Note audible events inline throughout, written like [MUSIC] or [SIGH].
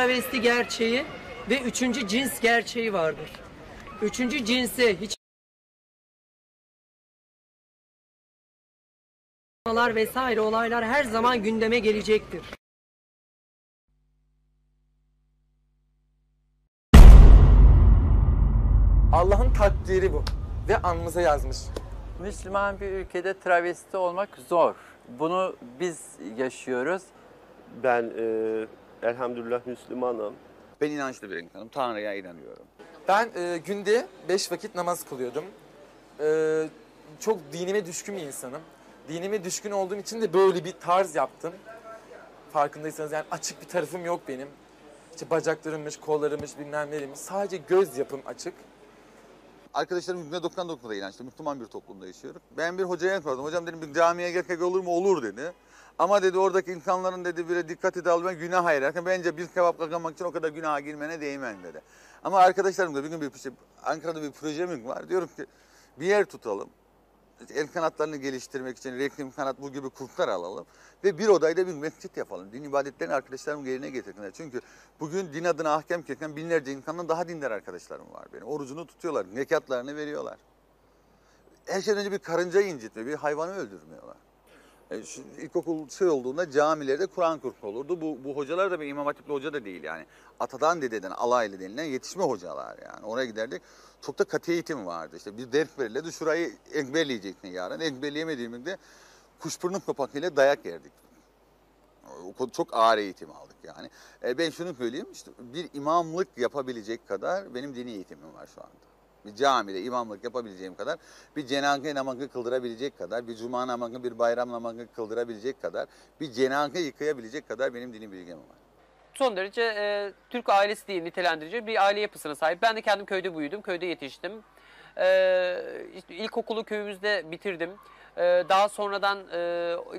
travesti gerçeği ve üçüncü cins gerçeği vardır. Üçüncü cinse hiç vesaire olaylar her zaman gündeme gelecektir. Allah'ın takdiri bu ve alnımıza yazmış. Müslüman bir ülkede travesti olmak zor. Bunu biz yaşıyoruz. Ben e, elhamdülillah Müslümanım. Ben inançlı bir insanım. Tanrı'ya inanıyorum. Ben e, günde beş vakit namaz kılıyordum. E, çok dinime düşkün bir insanım. Dinime düşkün olduğum için de böyle bir tarz yaptım. Farkındaysanız yani açık bir tarafım yok benim. İşte bacaklarımmış, kollarımmış, bilmem neymiş. Sadece göz yapım açık. Arkadaşlarım birbirine dokunan dokunmada inançlı. Müslüman bir toplumda yaşıyoruz. Ben bir hocaya sordum. Hocam dedim bir camiye gerek olur mu? Olur dedi. Ama dedi oradaki insanların dedi bir dikkati alman günah ayırırken bence bir kebap kazanmak için o kadar günaha girmene değmen dedi. Ama arkadaşlarım da bir gün bir şey, Ankara'da bir projemiz var. Diyorum ki bir yer tutalım. El kanatlarını geliştirmek için reklam kanat bu gibi kurslar alalım. Ve bir odayda bir mescit yapalım. Din ibadetlerini arkadaşlarım yerine getirsinler. Çünkü bugün din adına ahkam kesen binlerce insandan daha dindar arkadaşlarım var benim. Orucunu tutuyorlar, nekatlarını veriyorlar. Her şeyden önce bir karıncayı incitme, bir hayvanı öldürmüyorlar. E, ilkokul şey olduğunda camilerde Kur'an kursu olurdu. Bu, bu hocalar da bir imam hatipli hoca da değil yani. Atadan dededen alaylı denilen yetişme hocalar yani. Oraya giderdik. Çok da katı eğitim vardı. İşte bir ders verirlerdi. Şurayı ezberleyeceksin yarın. Ezberleyemediğimizde kuşburnu kapakıyla dayak yerdik. Çok ağır eğitim aldık yani. E, ben şunu söyleyeyim işte bir imamlık yapabilecek kadar benim dini eğitimim var şu anda. Bir camide imamlık yapabileceğim kadar, bir cenaze namazı kıldırabilecek kadar, bir cuma namazı, bir bayram namazı kıldırabilecek kadar, bir cenaze yıkayabilecek kadar benim dini bilgim var. son derece e, Türk ailesi diye nitelendirici bir aile yapısına sahip. Ben de kendim köyde büyüdüm, köyde yetiştim. E, işte ilkokulu köyümüzde bitirdim. E, daha sonradan e,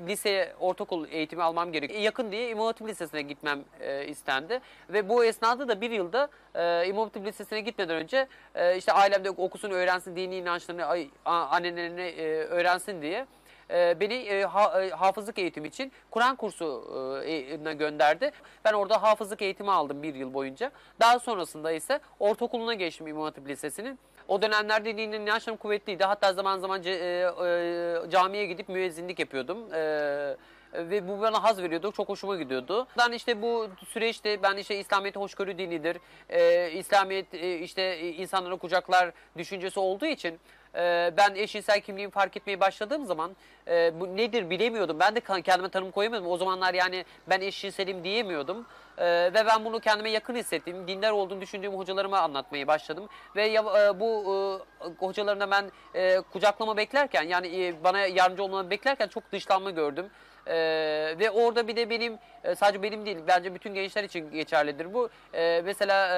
liseye, ortaokul eğitimi almam gerekiyor. Yakın diye İmam Hatip Lisesi'ne gitmem e, istendi. Ve bu esnada da bir yılda e, İmam Hatip Lisesi'ne gitmeden önce e, işte ailemde okusun, öğrensin, dini inançlarını, annelerini e, öğrensin diye e, beni e, ha- e, hafızlık eğitimi için Kur'an kursuna gönderdi. Ben orada hafızlık eğitimi aldım bir yıl boyunca. Daha sonrasında ise ortaokuluna geçtim İmam Hatip Lisesi'nin. O dönemlerde dinin inançlarım kuvvetliydi. Hatta zaman zaman e, e, camiye gidip müezzinlik yapıyordum. E, ve bu bana haz veriyordu. Çok hoşuma gidiyordu. Ben işte bu süreçte ben işte İslamiyet hoşgörü dinidir. E, İslamiyet e, işte e, insanlara kucaklar düşüncesi olduğu için e, ben eşcinsel kimliğimi fark etmeye başladığım zaman e, bu nedir bilemiyordum. Ben de kendime tanım koyamıyordum. O zamanlar yani ben eşcinselim diyemiyordum. E, ve ben bunu kendime yakın hissettim. Dindar olduğunu düşündüğüm hocalarıma anlatmaya başladım. Ve e, bu e, hocalarımla ben e, kucaklama beklerken yani e, bana yardımcı olmalarını beklerken çok dışlanma gördüm. Ee, ve orada bir de benim e, sadece benim değil bence bütün gençler için geçerlidir bu. Ee, mesela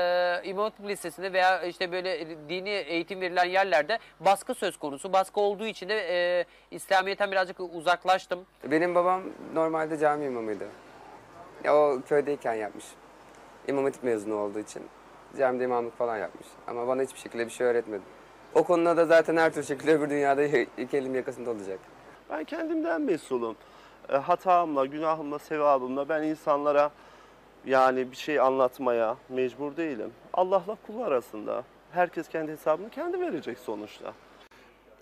e, İmam Hatip Lisesi'nde veya işte böyle dini eğitim verilen yerlerde baskı söz konusu. Baskı olduğu için de e, İslamiyet'ten birazcık uzaklaştım. Benim babam normalde cami imamıydı. Ya o köydeyken yapmış. İmam Hatip mezunu olduğu için camide imamlık falan yapmış. Ama bana hiçbir şekilde bir şey öğretmedi. O konuda da zaten her türlü şekilde öbür dünyada [LAUGHS] iki elim yakasında olacak. Ben kendimden mesulum. E, hatamla, günahımla, sevabımla ben insanlara yani bir şey anlatmaya mecbur değilim. Allah'la kul arasında. Herkes kendi hesabını kendi verecek sonuçta.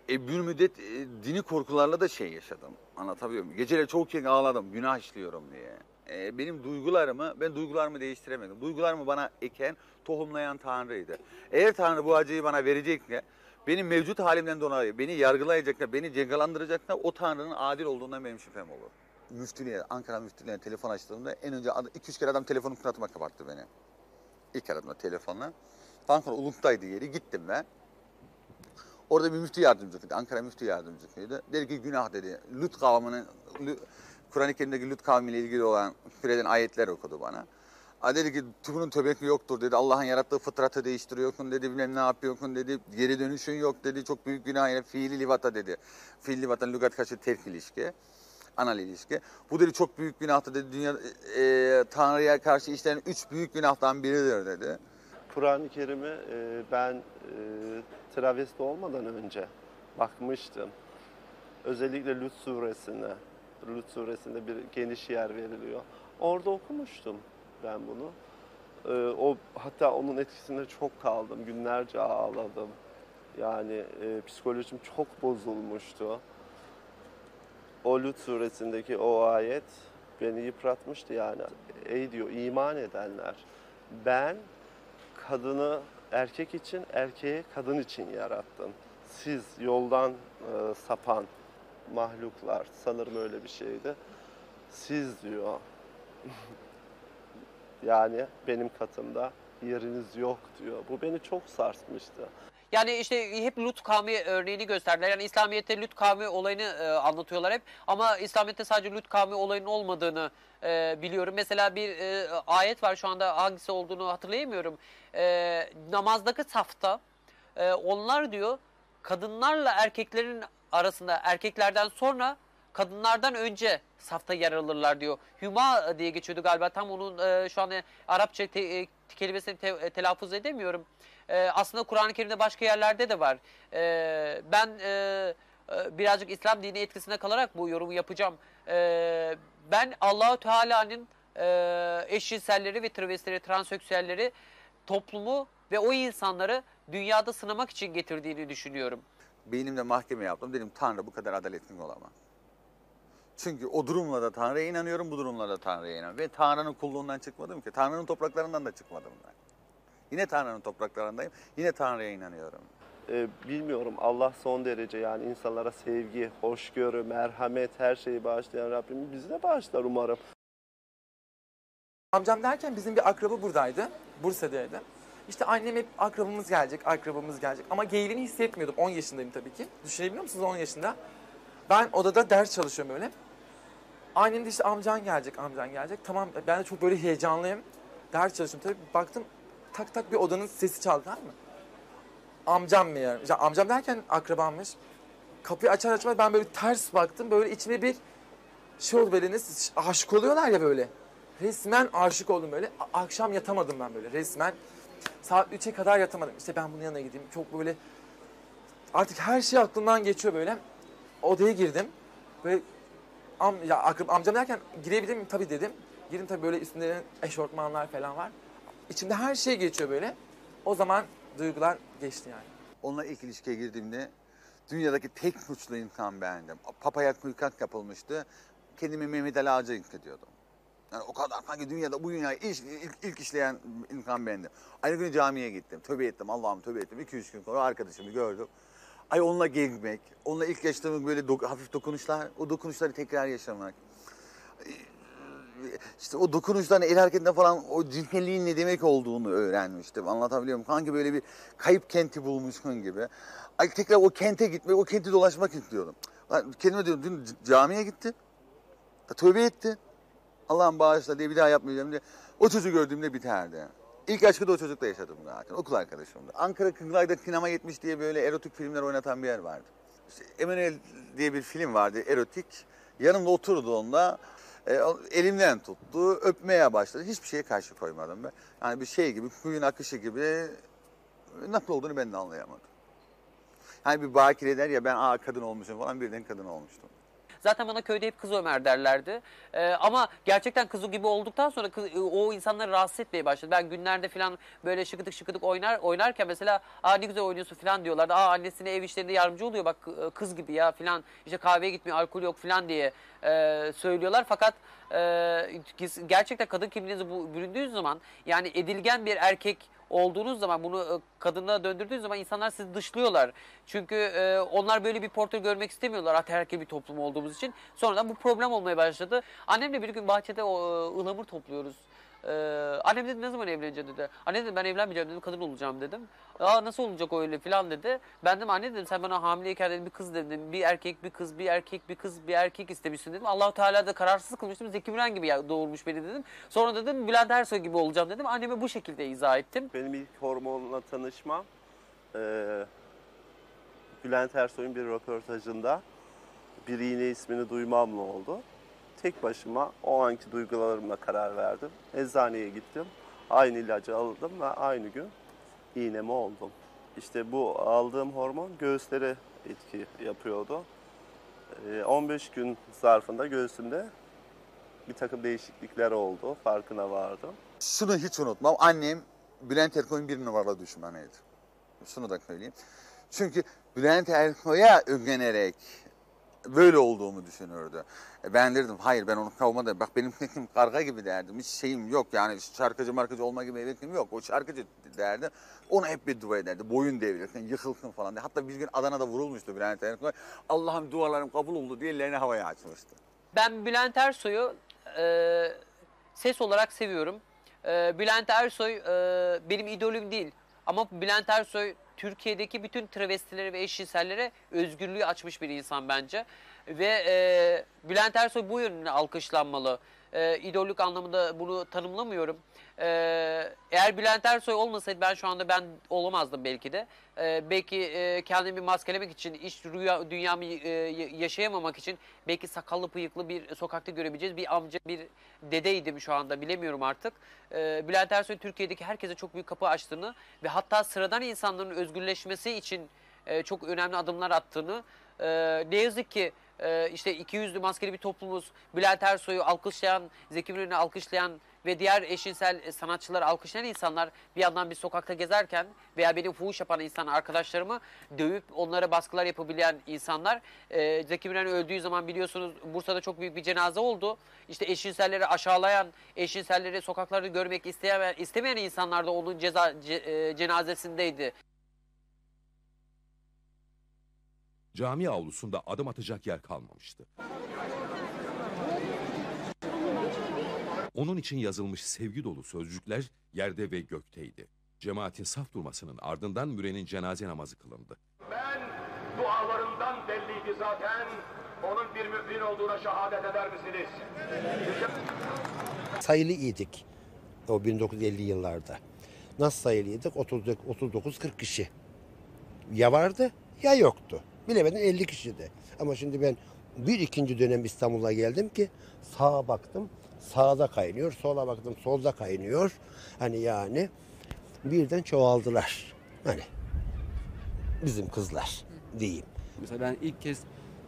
E, bir müddet e, dini korkularla da şey yaşadım. Anlatabiliyor muyum? Geceleri çok kez ağladım günah işliyorum diye. E, benim duygularımı, ben duygularımı değiştiremedim. Duygularımı bana eken, tohumlayan Tanrı'ydı. Eğer Tanrı bu acıyı bana verecekse, benim mevcut halimden dolayı beni yargılayacaksa, beni cezalandıracaksa o Tanrı'nın adil olduğundan benim şüphem olur. Müftülüğe, Ankara müftülüğüne telefon açtığımda en önce 2-3 kere adam telefonun kınatıma kapattı beni. İlk aradım telefonla. Sonra Uluk'taydı yeri, gittim ben. Orada bir müftü yardımcısıydı. Ankara müftü yardımcısıydı. Dedi ki günah dedi. Lut kavminin, Lü- Kur'an-ı Kerim'deki Lut kavmiyle ilgili olan küfreden ayetler okudu bana. Ha dedi ki bunun tövbesi yoktur dedi. Allah'ın yarattığı fıtratı değiştiriyorsun dedi. Bilmem ne yapıyorsun dedi. Geri dönüşün yok dedi. Çok büyük günah ile fiili livata dedi. Fiili livatan lügat karşı terk ilişki. Anal ilişki. Bu dedi çok büyük günahtır dedi. Dünya, e, Tanrı'ya karşı işlenen üç büyük günahtan biridir dedi. Kur'an-ı Kerim'i e, ben e, travesti olmadan önce bakmıştım. Özellikle Lut suresine. Lut suresinde bir geniş yer veriliyor. Orada okumuştum ben bunu. Ee, o hatta onun etkisinde çok kaldım. Günlerce ağladım. Yani e, psikolojim çok bozulmuştu. O Lut suresindeki o ayet beni yıpratmıştı yani. Ey diyor iman edenler ben kadını erkek için, erkeği kadın için yarattım. Siz yoldan e, sapan mahluklar sanırım öyle bir şeydi. Siz diyor [LAUGHS] yani benim katımda yeriniz yok diyor. Bu beni çok sarsmıştı. Yani işte hep Lut kavmi örneğini gösterdiler. Yani İslamiyet'te Lut kavmi olayını e, anlatıyorlar hep. Ama İslamiyet'te sadece Lut kavmi olayının olmadığını e, biliyorum. Mesela bir e, ayet var şu anda hangisi olduğunu hatırlayamıyorum. E, namazdaki safta e, onlar diyor kadınlarla erkeklerin arasında erkeklerden sonra kadınlardan önce safta yer alırlar diyor. Hüma diye geçiyordu galiba. Tam onun e, şu anda Arapça te, e, kelimesini te- e, telaffuz edemiyorum. E, aslında Kur'an-ı Kerim'de başka yerlerde de var. E, ben e, e, birazcık İslam dini etkisine kalarak bu yorumu yapacağım. E, ben Allahu Teala'nın e, eşcinselleri ve travestileri, transseksüelleri toplumu ve o insanları dünyada sınamak için getirdiğini düşünüyorum. Beynimde mahkeme yaptım. Dedim Tanrı bu kadar adaletli olamaz. Çünkü o durumla da Tanrı'ya inanıyorum, bu durumla da Tanrı'ya inanıyorum. Ve Tanrı'nın kulluğundan çıkmadım ki. Tanrı'nın topraklarından da çıkmadım ben. Yine Tanrı'nın topraklarındayım. Yine Tanrı'ya inanıyorum. Ee, bilmiyorum Allah son derece yani insanlara sevgi, hoşgörü, merhamet her şeyi bağışlayan Rabbim bizi de bağışlar umarım. Amcam derken bizim bir akraba buradaydı. Bursa'daydı. İşte annem hep akrabamız gelecek, akrabamız gelecek. Ama geylini hissetmiyordum. 10 yaşındayım tabii ki. Düşünebiliyor musunuz 10 yaşında? Ben odada ders çalışıyorum öyle. Annem de işte amcan gelecek, amcan gelecek. Tamam ben de çok böyle heyecanlıyım. Ders çalışıyorum tabii. Baktım tak tak bir odanın sesi çaldı tamam mı? Amcam mı yani? İşte amcam derken akrabammış. Kapıyı açar açmaz ben böyle ters baktım. Böyle içime bir şey oldu böyle nasıl aşık oluyorlar ya böyle. Resmen aşık oldum böyle. Akşam yatamadım ben böyle resmen. Saat 3'e kadar yatamadım. İşte ben bunun yanına gideyim. Çok böyle artık her şey aklımdan geçiyor böyle. Odaya girdim. Böyle am, ya akrab- amcam derken girebilir miyim? Tabii dedim. Girdim tabii böyle üstünde eşortmanlar falan var. İçimde her şey geçiyor böyle. O zaman duygular geçti yani. Onunla ilk ilişkiye girdiğimde dünyadaki tek suçlu insan bendim. Papaya kuyukat yapılmıştı. Kendimi Mehmet Ali Ağaca hükmediyordum. Yani o kadar sanki dünyada bu dünyayı ilk, ilk, ilk işleyen insan bendim. Aynı gün camiye gittim. Tövbe ettim. Allah'ım tövbe ettim. 2-3 gün sonra arkadaşımı gördüm. Ay onunla gezmek, onunla ilk yaşadığım böyle dok- hafif dokunuşlar, o dokunuşları tekrar yaşamak. İşte o dokunuşların el hareketinde falan o cinselliğin ne demek olduğunu öğrenmiştim. Anlatabiliyor muyum? Sanki böyle bir kayıp kenti bulmuşsun gibi. Ay tekrar o kente gitmek, o kenti dolaşmak istiyordum. Kendime diyorum dün camiye gitti. Tövbe etti. Allah'ım bağışla diye bir daha yapmayacağım diye. O çocuğu gördüğümde biterdi. İlk aşkı da o çocukla yaşadım zaten. Okul arkadaşımdı. Ankara Kızılay'da sinema 70 diye böyle erotik filmler oynatan bir yer vardı. İşte Emanuel diye bir film vardı erotik. Yanımda oturdu onunla. E, elimden tuttu, öpmeye başladı. Hiçbir şeye karşı koymadım ben. Yani bir şey gibi, suyun akışı gibi nasıl olduğunu ben de anlayamadım. Hani bir bakire der ya ben aa kadın olmuşum falan birden kadın olmuştum. Zaten bana köyde hep kız Ömer derlerdi. Ee, ama gerçekten kızı gibi olduktan sonra kız- o insanları rahatsız etmeye başladı. Ben günlerde falan böyle şıkıdık şıkıdık oynar oynarken mesela aa ne güzel oynuyorsun falan diyorlardı. Aa annesine ev işlerinde yardımcı oluyor bak kız gibi ya falan. İşte kahveye gitmiyor alkol yok falan diye e, söylüyorlar. Fakat e, gerçekten kadın kimliğinizi bu, büründüğünüz zaman yani edilgen bir erkek olduğunuz zaman bunu e, kadına döndürdüğünüz zaman insanlar sizi dışlıyorlar. Çünkü e, onlar böyle bir portre görmek istemiyorlar ataerkil bir toplum olduğumuz için. Sonradan bu problem olmaya başladı. Annemle bir gün bahçede o, e, topluyoruz. Ee, annem dedi ne zaman evleneceksin dedi. Anne dedim ben evlenmeyeceğim dedim kadın olacağım dedim. Aa nasıl olacak öyle filan dedi. Ben dedim anne dedim sen bana hamileyken dedim bir kız dedim. Bir erkek bir kız bir erkek bir kız bir erkek istemişsin dedim. Allahu Teala da kararsız kılmıştım. Zeki Müren gibi doğurmuş beni dedim. Sonra dedim Bülent Ersoy gibi olacağım dedim. Anneme bu şekilde izah ettim. Benim ilk hormonla tanışmam eee Bülent Ersoy'un bir röportajında bir iğne ismini duymamla oldu. Tek başıma o anki duygularımla karar verdim. Eczaneye gittim. Aynı ilacı aldım ve aynı gün iğnemi oldum. İşte bu aldığım hormon göğüslere etki yapıyordu. Eee, 15 gün zarfında göğsümde bir takım değişiklikler oldu. Farkına vardım. Şunu hiç unutmam. Annem Bülent Erkoğ'un bir numaralı düşmanıydı. Şunu da söyleyeyim. Çünkü Bülent Erkoğ'a ögenerek böyle olduğumu düşünürdü. E Ben derdim hayır ben onu kavma da bak benim hekim karga gibi derdim. Hiç şeyim yok yani şarkıcı markacı olma gibi hevesim yok. O şarkıcı derdi. Onu hep bir dua ederdi. Boyun devrilsin, yıkılsın falan diye. Hatta bir gün Adana'da vurulmuştu Bülent Erkoğ. Allah'ım dualarım kabul oldu diye ellerini havaya açmıştı. Ben Bülent Ersoy'u e, ses olarak seviyorum. E, Bülent Ersoy e, benim idolüm değil. Ama Bülent Ersoy Türkiye'deki bütün travestilere ve eşcinsellere özgürlüğü açmış bir insan bence. Ve e, Bülent Ersoy bu yönüne alkışlanmalı. E, idolük anlamında bunu tanımlamıyorum. E, eğer Bülent Ersoy olmasaydı ben şu anda ben olamazdım belki de. E, belki e, kendimi maskelemek için, iş rüya, dünyamı e, yaşayamamak için belki sakallı bıyıklı bir sokakta görebileceğiz bir amca, bir dedeydim şu anda bilemiyorum artık. E, Bülent Ersoy Türkiye'deki herkese çok büyük kapı açtığını ve hatta sıradan insanların özgürleşmesi için e, çok önemli adımlar attığını e, ne yazık ki e, işte iki yüzlü maskeli bir toplumuz Bülent Ersoy'u alkışlayan, Zeki Müren'i alkışlayan ve diğer eşcinsel sanatçıları alkışlayan insanlar bir yandan bir sokakta gezerken veya benim fuhuş yapan insan arkadaşlarımı dövüp onlara baskılar yapabilen insanlar e, Zeki Müren öldüğü zaman biliyorsunuz Bursa'da çok büyük bir cenaze oldu. İşte eşcinselleri aşağılayan, eşcinselleri sokaklarda görmek istemeyen, istemeyen insanlar da onun ceza, ce- e, cenazesindeydi. Cami avlusunda adım atacak yer kalmamıştı. Onun için yazılmış sevgi dolu sözcükler yerde ve gökteydi. Cemaatin saf durmasının ardından Müren'in cenaze namazı kılındı. Ben dualarından belliydi zaten. Onun bir mümin olduğuna şehadet eder misiniz? sayılı idik o 1950 yıllarda. Nasıl sayılıydık? 39-40 kişi. Ya vardı ya yoktu. Bilemedin 50 kişiydi. Ama şimdi ben bir ikinci dönem İstanbul'a geldim ki sağa baktım sağda kaynıyor, sola baktım solda kaynıyor. Hani yani birden çoğaldılar. Hani bizim kızlar diyeyim. Mesela ben ilk kez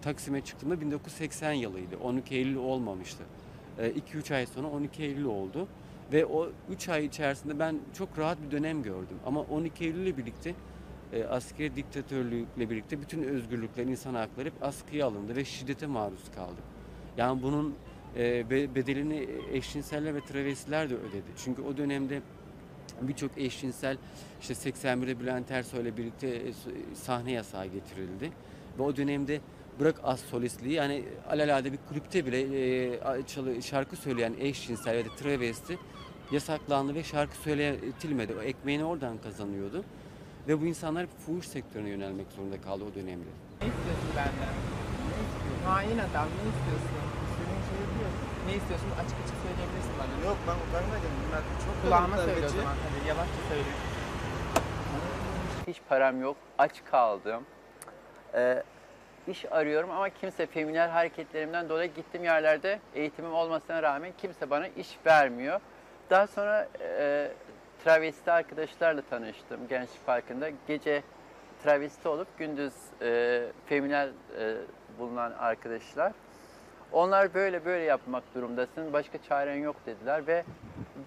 Taksim'e çıktığımda 1980 yılıydı. 12 Eylül olmamıştı. 2-3 ay sonra 12 Eylül oldu. Ve o 3 ay içerisinde ben çok rahat bir dönem gördüm. Ama 12 Eylül ile birlikte e, askeri diktatörlükle birlikte bütün özgürlükler, insan hakları hep askıya alındı ve şiddete maruz kaldık. Yani bunun e, be- bedelini eşcinseller ve travestiler de ödedi. Çünkü o dönemde birçok eşcinsel işte 81'de Bülent Ersoy'la birlikte e, sahne yasağı getirildi. Ve o dönemde bırak az solistliği yani alelade bir kulüpte bile şarkı söyleyen eşcinsel ya da travesti yasaklandı ve şarkı söyletilmedi. O ekmeğini oradan kazanıyordu. Ve bu insanlar fuhuş sektörüne yönelmek zorunda kaldı o dönemde. Ne istiyorsun benden? Ne istiyorsun? Hain adam ne istiyorsun? İstediğin şey yapıyorum. Ne istiyorsun? Açık açık söyleyebilirsin bana. Yok ben utanmadım. Ben çok Kulağıma söyle o zaman hadi yavaşça söyle. Hiç param yok, aç kaldım. Ee, iş arıyorum ama kimse feminel hareketlerimden dolayı gittiğim yerlerde eğitimim olmasına rağmen kimse bana iş vermiyor. Daha sonra e, travesti arkadaşlarla tanıştım Gençlik Parkı'nda. Gece travesti olup gündüz e, feminel e, bulunan arkadaşlar. Onlar böyle böyle yapmak durumdasın, başka çaren yok dediler ve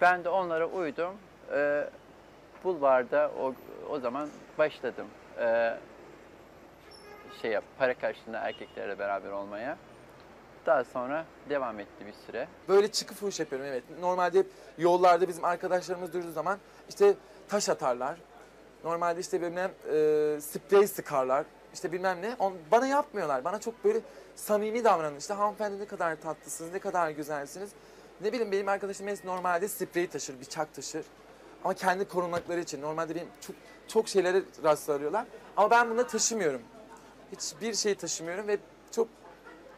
ben de onlara uydum. E, Bulvarda o, o zaman başladım. E, şey yap, para karşılığında erkeklerle beraber olmaya. Daha sonra devam etti bir süre. Böyle çıkıp fuhuş yapıyorum evet. Normalde hep yollarda bizim arkadaşlarımız durduğu zaman işte taş atarlar. Normalde işte bilmem e, sprey sıkarlar. İşte bilmem ne. On, bana yapmıyorlar. Bana çok böyle samimi davranın. İşte hanımefendi ne kadar tatlısınız, ne kadar güzelsiniz. Ne bileyim benim arkadaşım hepsi normalde sprey taşır, bıçak taşır. Ama kendi korunakları için. Normalde benim çok, çok şeylere rastlarıyorlar. Ama ben bunu taşımıyorum. Hiçbir şey taşımıyorum ve çok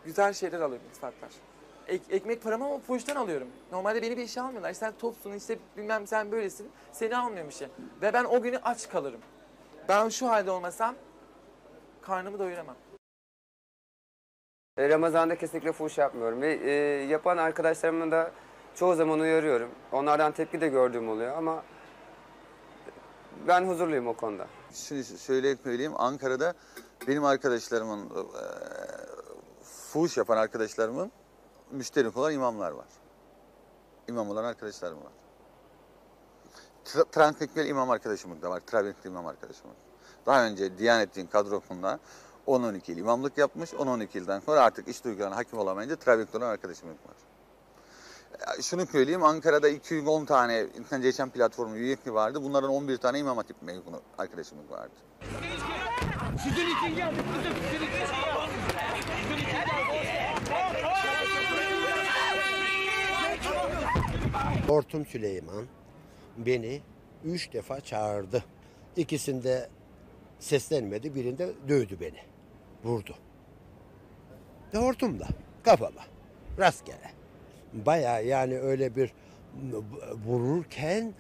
güzel şeyler alıyorum iltifatlar. Ek- ekmek paramı ama fuhuştan alıyorum. Normalde beni bir işe almıyorlar. Sen topsun işte bilmem sen böylesin. Seni almıyorum işe. Ve ben o günü aç kalırım. Ben şu halde olmasam karnımı doyuramam. E, Ramazan'da kesinlikle fuhuş yapmıyorum ve e, yapan arkadaşlarımı da çoğu zaman uyarıyorum. Onlardan tepki de gördüğüm oluyor ama ben huzurluyum o konuda. Şunu söyleyeyim söyleyeyim Ankara'da benim arkadaşlarımın e, fuhuş yapan arkadaşlarımın müşteri olan imamlar var. İmam olan arkadaşlarım var. tra- Transkriптli imam arkadaşımız da var. Trabenkli imam arkadaşımız. Daha önce Diyanet'in kadrosunda 10-12 yıl imamlık yapmış. 10-12 yıldan sonra artık iş duygularına hakim olamayınca Trabenkli olan arkadaşımız var. Şunu söyleyeyim Ankara'da 210 tane internet geçen platformu üyelikli vardı. Bunların 11 tane imam hatip mezunu arkadaşımız vardı. Hortum Süleyman beni üç defa çağırdı. İkisinde seslenmedi, birinde dövdü beni. Vurdu. Ve hortumla, kafama, rastgele. Baya yani öyle bir vururken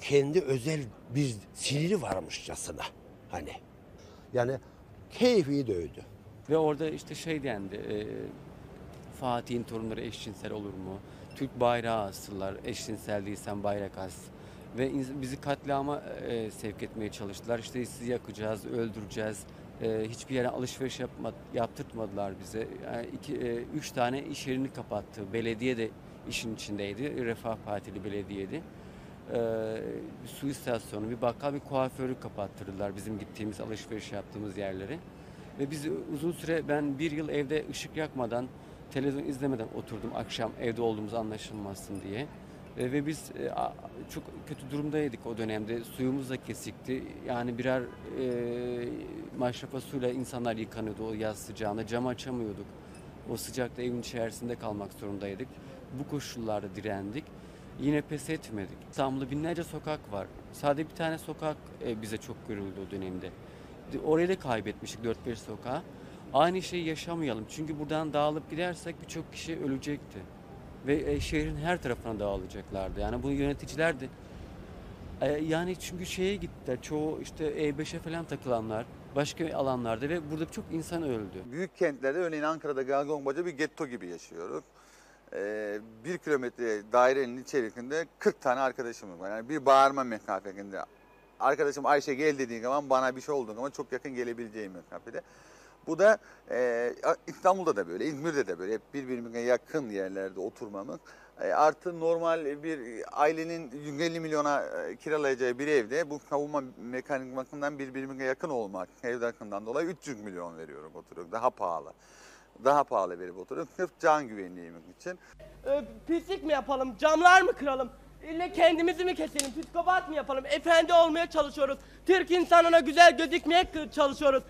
kendi özel bir siniri varmışçasına. Hani yani keyfi dövdü. Ve orada işte şey dendi, e, Fatih'in torunları eşcinsel olur mu? Türk bayrağı astılar, eşcinsel değilsen bayrak as. Ve bizi katliama e, sevk etmeye çalıştılar. İşte sizi yakacağız, öldüreceğiz. E, hiçbir yere alışveriş yapma, yaptırtmadılar bize. Yani iki, e, üç tane iş yerini kapattı. Belediye de işin içindeydi. Refah Partili belediyedi. E, bir su istasyonu, bir bakkal, bir kuaförü kapattırdılar bizim gittiğimiz, alışveriş yaptığımız yerleri. Ve biz uzun süre ben bir yıl evde ışık yakmadan, televizyon izlemeden oturdum akşam evde olduğumuz anlaşılmasın diye. E, ve biz e, çok kötü durumdaydık o dönemde. Suyumuz da kesikti. Yani birer e, maşrafa suyla insanlar yıkanıyordu o yaz sıcağında. Cam açamıyorduk. O sıcakta evin içerisinde kalmak zorundaydık. Bu koşullarda direndik. Yine pes etmedik. İstanbul'da binlerce sokak var. Sadece bir tane sokak e, bize çok görüldü o dönemde. Orayı da kaybetmiştik 4-5 sokağa. Aynı şeyi yaşamayalım. Çünkü buradan dağılıp gidersek birçok kişi ölecekti. Ve e, şehrin her tarafına dağılacaklardı. Yani bu yöneticiler de e, yani çünkü şeye gittiler. Çoğu işte E5'e falan takılanlar başka alanlarda ve burada çok insan öldü. Büyük kentlerde örneğin Ankara'da Galgongbaca bir getto gibi yaşıyoruz. Ee, bir kilometre dairenin içerisinde 40 tane arkadaşımız var. Yani bir bağırma mesafesinde. Arkadaşım Ayşe gel dediğin zaman bana bir şey olduğu zaman çok yakın gelebileceğim mesafede. Bu da e, İstanbul'da da böyle, İzmir'de de böyle. Hep birbirine yakın yerlerde oturmamız. E, artı normal bir ailenin 150 milyona e, kiralayacağı bir evde bu savunma mekanizmasından birbirine yakın olmak, ev yakından dolayı 300 milyon veriyorum oturuyoruz. Daha pahalı. Daha pahalı verip oturuyoruz. Sırf can güvenliğimiz için. Ee, pislik mi yapalım, camlar mı kıralım? İlle kendimizi mi keselim, psikopat mı yapalım? Efendi olmaya çalışıyoruz. Türk insanına güzel gözükmeye çalışıyoruz.